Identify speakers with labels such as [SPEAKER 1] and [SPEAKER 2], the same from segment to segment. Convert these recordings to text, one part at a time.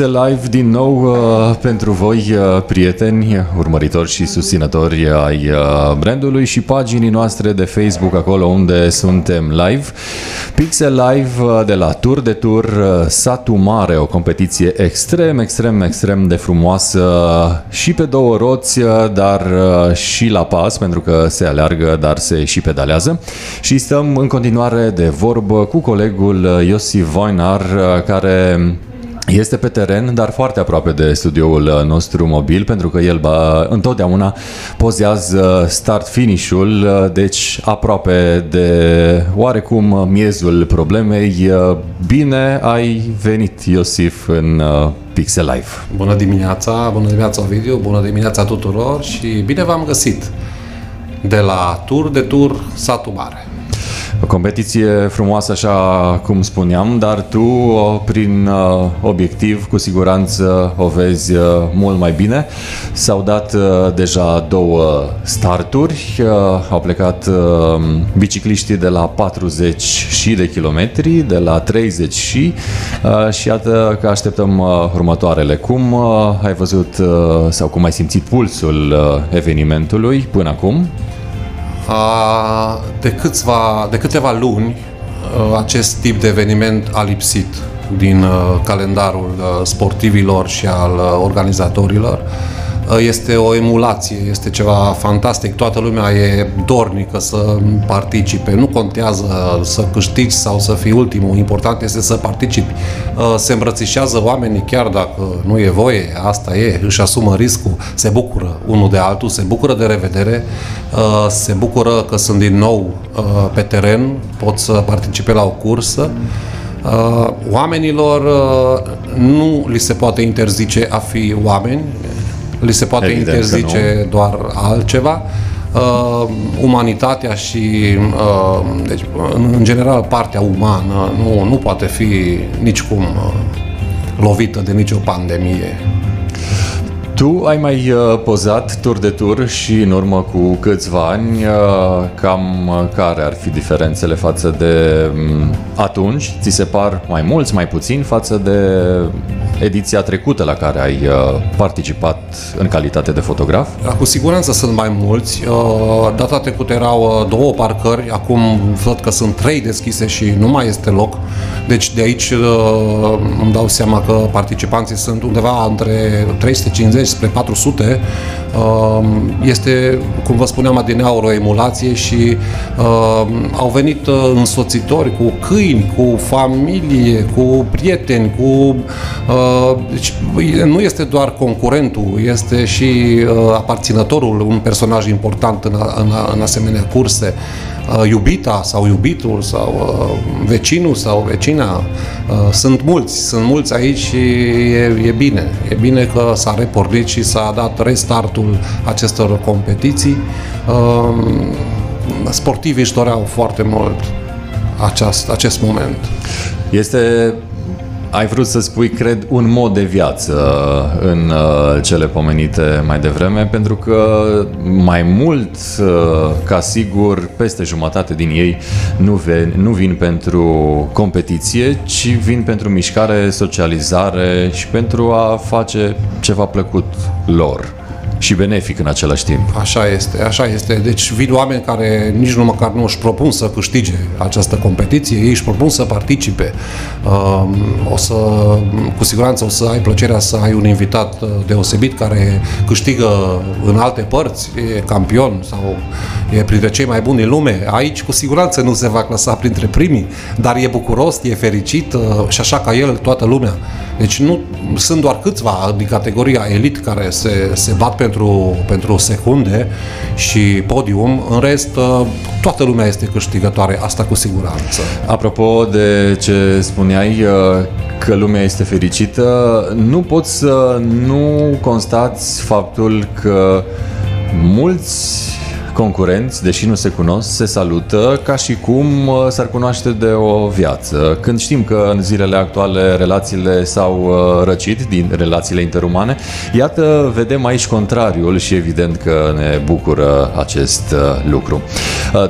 [SPEAKER 1] Pixel Live din nou uh, pentru voi, uh, prieteni, urmăritori și susținători ai uh, brandului și paginii noastre de Facebook, acolo unde suntem live. Pixel Live uh, de la Tur de Tur uh, Satu Mare, o competiție extrem, extrem, extrem de frumoasă și pe două roți, uh, dar uh, și la pas, pentru că se aleargă, dar se și pedalează. Și stăm în continuare de vorbă cu colegul uh, Iosif Voinar, uh, care este pe teren, dar foarte aproape de studioul uh, nostru mobil, pentru că el ba, întotdeauna pozează start-finish-ul, uh, deci aproape de oarecum miezul problemei. Uh, Bine ai venit, Iosif, în uh, Pixel Live.
[SPEAKER 2] Bună dimineața, bună dimineața Ovidiu, bună dimineața tuturor și bine v-am găsit de la Tur de Tur Satu Mare.
[SPEAKER 1] O competiție frumoasă, așa cum spuneam, dar tu, o, prin uh, obiectiv, cu siguranță o vezi uh, mult mai bine. S-au dat uh, deja două starturi, uh, au plecat uh, bicicliștii de la 40 și de kilometri, de la 30 și, uh, și iată că așteptăm uh, următoarele. Cum uh, ai văzut uh, sau cum ai simțit pulsul uh, evenimentului până acum?
[SPEAKER 2] A, De, câțiva, de câteva luni a, acest tip de eveniment a lipsit din a, calendarul a, sportivilor și al a, organizatorilor. A, Este o emulație, este ceva fantastic, toată lumea e dornică să participe, nu contează să câștigi sau să fii ultimul, important este să participi. A, Se îmbrățișează oamenii chiar dacă nu e voie, asta e, își asumă riscul, se bucură unul de altul, se bucură de revedere, uh, se bucură că sunt din nou uh, pe teren, pot să participe la o cursă. Uh, Oamenilor uh, nu li se poate interzice a fi oameni, li se poate
[SPEAKER 1] Evident că
[SPEAKER 2] interzice doar altceva. Uh, umanitatea și, uh, deci, în, în general, partea umană nu, nu poate fi nicicum uh, lovită de nicio pandemie.
[SPEAKER 1] Tu ai mai uh, pozat tur de tur și în urmă cu câțiva ani, uh, cam uh, care ar fi diferențele față de um, atunci? Ți se par mai mulți, mai puțini față de ediția trecută la care ai uh, participat în calitate de fotograf?
[SPEAKER 2] Da, Cu siguranță sunt mai mulți. Uh, Data trecută erau uh, două parcări, acum văd că sunt trei deschise și nu mai este loc. Deci de aici uh, îmi dau seama că participanții sunt undeva între 350 spre 400. Uh, Este, cum vă spuneam adineauri, o emulație și uh, au venit uh, însoțitori cu câini, cu familie, cu prieteni, cu... uh, Deci nu este doar concurentul, este și uh, aparținătorul, un personaj important în, a, în, a, în asemenea curse, uh, iubita sau iubitul sau uh, vecinul sau vecina. Uh, sunt mulți, sunt mulți aici și e, e bine. E bine că s-a repornit și s-a dat restartul acestor competiții. Uh, sportivii își doreau foarte mult aceast, acest moment.
[SPEAKER 1] Este, ai vrut să spui, cred, un mod de viață în uh, cele pomenite mai devreme, pentru că mai mult, uh, ca sigur, peste jumătate din ei nu, ve- nu vin pentru competiție, ci vin pentru mișcare, socializare și pentru a face ceva plăcut lor și benefic în același timp.
[SPEAKER 2] Așa este, așa este. Deci vin oameni care nici nu măcar nu își propun să câștige această competiție, ei își propun să participe. Um, O să, cu siguranță o să ai plăcerea să ai un invitat uh, deosebit care câștigă în alte părți, e campion sau e printre cei mai buni din lume. Aici cu siguranță nu se va clasa printre primii, dar e bucuros, e fericit uh, și așa ca el toată lumea. Deci nu sunt doar câțiva din categoria elit care se, se bat pentru, pentru secunde și podium, în rest uh, toată lumea este câștigătoare, asta cu siguranță.
[SPEAKER 1] Apropo de ce spuneai uh, că lumea este fericită, nu poți să nu constați faptul că mulți concurenți, deși nu se cunosc, se salută ca și cum uh, s-ar cunoaște de o viață. Când știm că în zilele actuale relațiile s-au uh, răcit din relațiile interumane, iată, vedem aici contrariul și evident că ne bucură acest uh, lucru.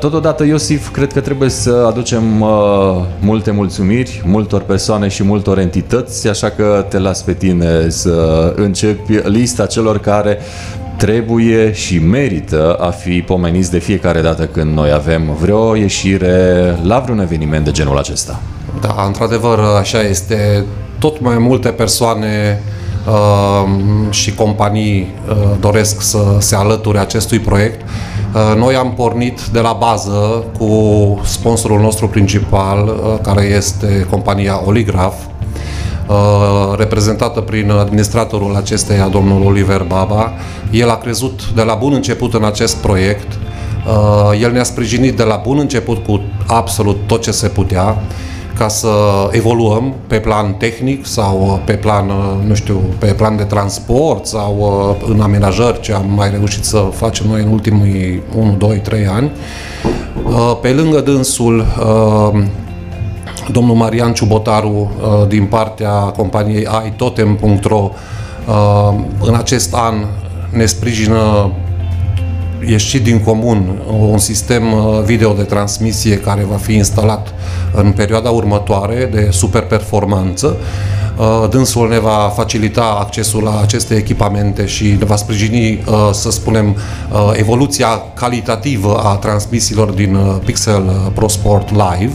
[SPEAKER 1] Totodată, Iosif, cred că trebuie să aducem multe mulțumiri multor persoane și multor entități, așa că te las pe tine să începi lista celor care trebuie și merită a fi pomeniți de fiecare dată când noi avem vreo ieșire la vreun eveniment de genul acesta.
[SPEAKER 2] Da, într-adevăr, așa este. Tot mai multe persoane uh, și companii uh, doresc să se alăture acestui proiect. Uh, noi am pornit de la bază cu sponsorul nostru principal, uh, care este compania Oligraf, Uh, reprezentată prin administratorul acesteia, domnul Oliver Baba. El a crezut de la bun început în acest proiect. Uh, el ne-a sprijinit de la bun început cu absolut tot ce se putea ca să evoluăm pe plan tehnic sau pe plan, uh, nu știu, pe plan de transport sau în amenajări, ce am mai reușit să facem noi în ultimii 1, 2, 3 ani. Pe lângă dânsul, domnul Marian Ciubotaru uh, din partea companiei aitotem.ro uh, în acest an ne sprijină ieșit din comun un sistem uh, video de transmisie care va fi instalat în perioada următoare de super performanță. Dânsul ne va facilita accesul la aceste echipamente și ne va sprijini, să spunem, evoluția calitativă a transmisiilor din Pixel Pro Sport Live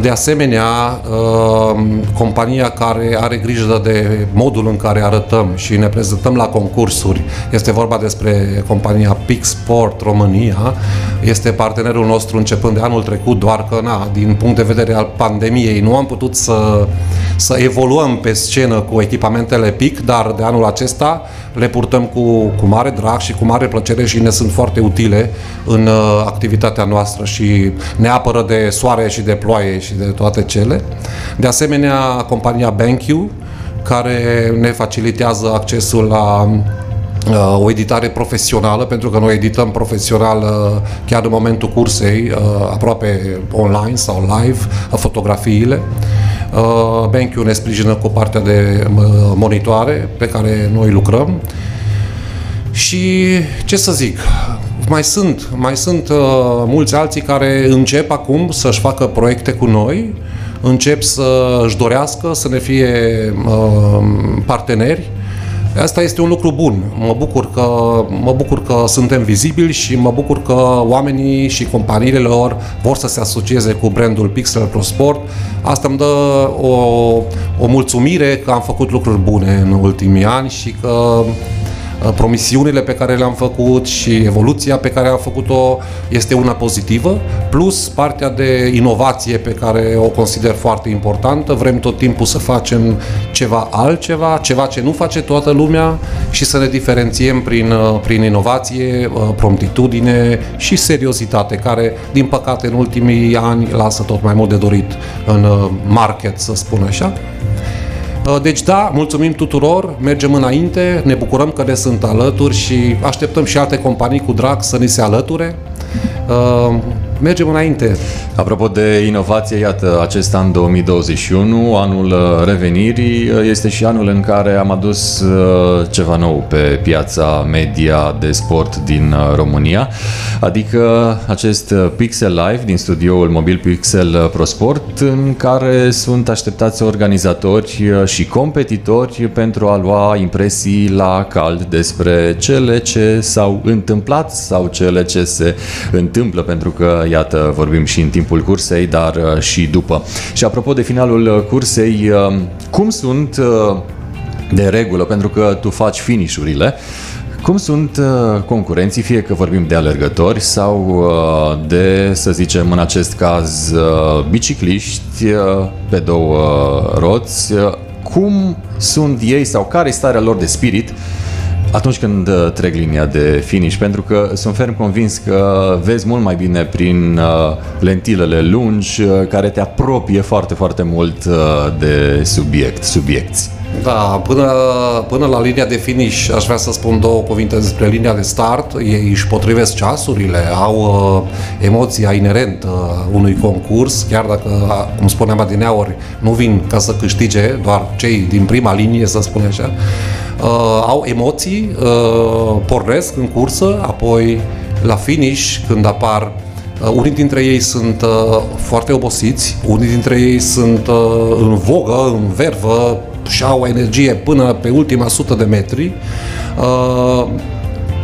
[SPEAKER 2] de asemenea, uh, compania care are grijă de modul în care arătăm și ne prezentăm la concursuri, este vorba despre compania Pix Sport România, este partenerul nostru începând de anul trecut, doar că, na, din punct de vedere al pandemiei, nu am putut să, să evoluăm pe scenă cu echipamentele PIC, dar de anul acesta le purtăm cu, cu mare drag și cu mare plăcere și ne sunt foarte utile în uh, activitatea noastră și ne apără de soare și de ploaie și de toate cele. De asemenea, compania BenQ, care ne facilitează accesul la uh, o editare profesională, pentru că noi edităm profesional uh, chiar în momentul cursei, uh, aproape online sau live, uh, fotografiile. Uh, BenQ ne sprijină cu partea de uh, monitoare pe care noi lucrăm. Și ce să zic, mai sunt, mai sunt uh, mulți alții care încep acum să-și facă proiecte cu noi, încep să-și dorească să ne fie uh, parteneri. Asta este un lucru bun. Mă bucur, că, mă bucur că suntem vizibili și mă bucur că oamenii și companiile lor vor să se asocieze cu brandul Pixel Pro Sport. Asta îmi dă o, o mulțumire că am făcut lucruri bune în ultimii ani și că Uh, promisiunile pe care le-am făcut și evoluția pe care am făcut-o este una pozitivă, plus partea de inovație pe care o consider foarte importantă. Vrem tot timpul să facem ceva altceva, ceva ce nu face toată lumea și să ne diferențiem prin, uh, prin inovație, uh, promptitudine și seriozitate, care, din păcate, în ultimii ani lasă tot mai mult de dorit în market, să spun așa. Uh, deci da, mulțumim tuturor, mergem înainte, ne bucurăm că ne sunt alături și așteptăm și alte companii cu drag să ni se alăture. Uh, mergem înainte.
[SPEAKER 1] Apropo de inovație, iată, acest an 2021, anul uh, revenirii, uh, este și anul în care am adus uh, ceva nou pe piața media de sport din România, adică acest Pixel Live din studioul mobil Pixel Pro Sport, în care sunt așteptați organizatori și competitori pentru a lua impresii la cald despre cele ce s-au întâmplat sau cele ce se întâmplă, pentru că iată, vorbim și în timpul cursei, dar uh, și după. Și apropo de finalul uh, cursei, uh, cum sunt de regulă, pentru că tu faci finishurile, cum sunt concurenții, fie că vorbim de alergători sau de, să zicem, în acest caz, bicicliști pe două roți, cum sunt ei sau care e starea lor de spirit atunci când uh, trec linia de finish, pentru că sunt ferm convins că vezi mult mai bine prin uh, lentilele lungi uh, care te apropie foarte, foarte mult de subiect, subiecti.
[SPEAKER 2] Da, până, până la linia de finish aș vrea să spun două cuvinte despre linia de start. Ei își potrivesc ceasurile, au uh, emoția inerentă unui concurs, chiar dacă, cum spuneam adineauri, nu vin ca să câștige, doar cei din prima linie, să spun așa, uh, au emoții, uh, pornesc în cursă, apoi la finish, când apar Uh, unii dintre ei sunt uh, foarte obosiți, unii dintre ei sunt uh, în vogă, în vervă și au energie până pe ultima sută de metri. Uh,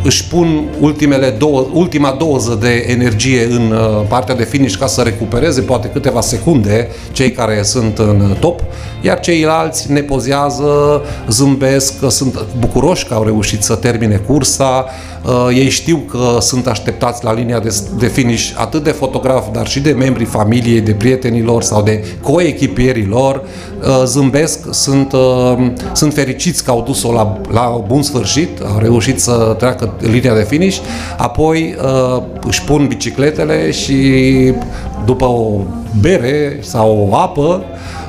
[SPEAKER 2] își pun ultimele două, ultima doză de energie în uh, partea de finish ca să recupereze poate câteva secunde cei care sunt în top, iar ceilalți ne pozează, zâmbesc, că sunt bucuroși că au reușit să termine cursa, uh, ei știu că sunt așteptați la linia de, de finish atât de fotograf, dar și de membrii familiei, de prietenilor sau de coechipierii lor, uh, zâmbesc, sunt, sunt fericiți că au dus-o la, la bun sfârșit, au reușit să treacă linia de finish, apoi uh, își pun bicicletele și după o bere sau o apă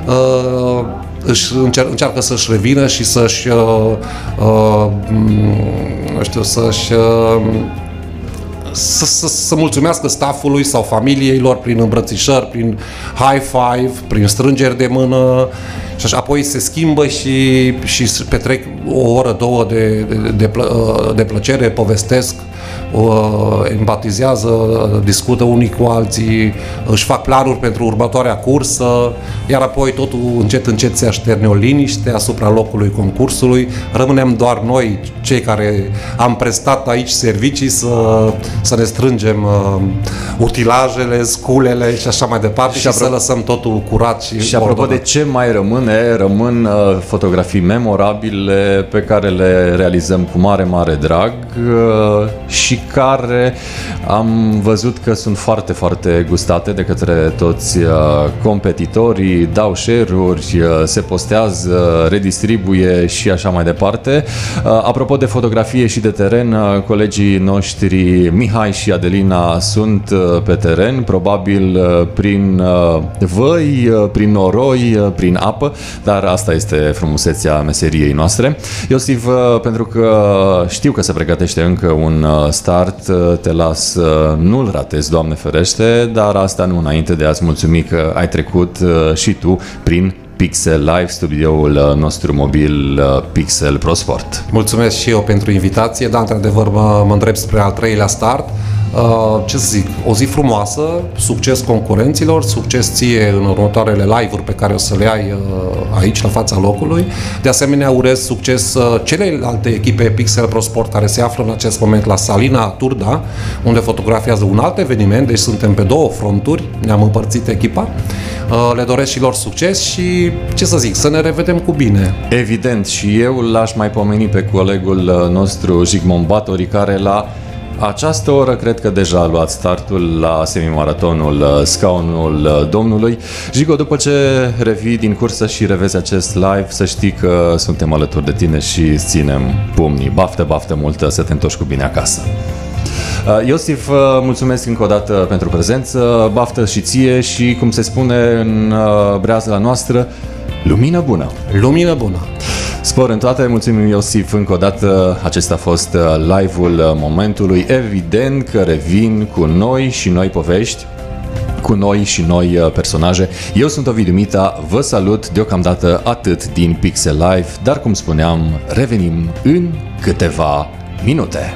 [SPEAKER 2] uh, își încer- încearcă să-și revină și să-și uh, uh, nu știu, să-și uh, să, să, să mulțumească staffului sau familiei lor prin îmbrățișări, prin high five, prin strângeri de mână. Și așa, apoi se schimbă și, și petrec o oră, două de, de, de, plă, de plăcere, povestesc empatizează, discută unii cu alții, își fac planuri pentru următoarea cursă, iar apoi totul încet încet se așterne o liniște asupra locului concursului. Rămânem doar noi, cei care am prestat aici servicii, să, să ne strângem uh, utilajele, sculele și așa mai departe și, și să lăsăm totul curat și
[SPEAKER 1] Și apropo de ce mai rămâne, rămân uh, fotografii memorabile pe care le realizăm cu mare, mare drag uh, și care am văzut că sunt foarte, foarte gustate de către toți uh, competitorii, dau share-uri, uh, se postează, redistribuie și așa mai departe. Uh, apropo de fotografie și de teren, colegii noștri Mihai și Adelina sunt pe teren, probabil prin văi, prin noroi, prin apă, dar asta este frumusețea meseriei noastre. Iosif, pentru că știu că se pregătește încă un start, te las nu-l ratezi, Doamne ferește, dar asta nu înainte de a-ți mulțumi că ai trecut uh, și tu prin Pixel Live, studioul uh, nostru mobil uh, Pixel Pro Sport.
[SPEAKER 2] Mulțumesc și eu pentru invitație, dar într-adevăr mă, mă îndrept spre al treilea start. Uh, ce să zic, o zi frumoasă, succes concurenților, succes ție în următoarele live-uri pe care o să le ai uh, aici, la fața locului. De asemenea, urez succes uh, celelalte echipe Pixel Pro Sport care se află în acest moment la Salina Turda, unde fotografiază un alt eveniment, deci suntem pe două fronturi, ne-am împărțit echipa. Le doresc și lor succes și, ce să zic, să ne revedem cu bine.
[SPEAKER 1] Evident, și eu l-aș mai pomeni pe colegul nostru Jigmon Batori, care la această oră cred că deja a luat startul la semimaratonul uh, Scaunul uh, Domnului. Jigo, după ce revii din cursă și revezi acest live, să știi că suntem alături de tine și ținem pumnii. Baftă, baftă multă să te întorci cu bine acasă. Uh, Iosif, mulțumesc încă o dată pentru prezență, baftă și ție și, cum se spune în breazla noastră, lumină bună!
[SPEAKER 2] Lumină bună!
[SPEAKER 1] Spor în toate, mulțumim Iosif încă o dată, acesta a fost uh, live-ul uh, momentului, evident că revin cu noi și noi povești, cu noi și noi uh, personaje. Eu sunt Ovidiu Mita, vă salut deocamdată atât din Pixel Live, dar cum spuneam, revenim în câteva minute.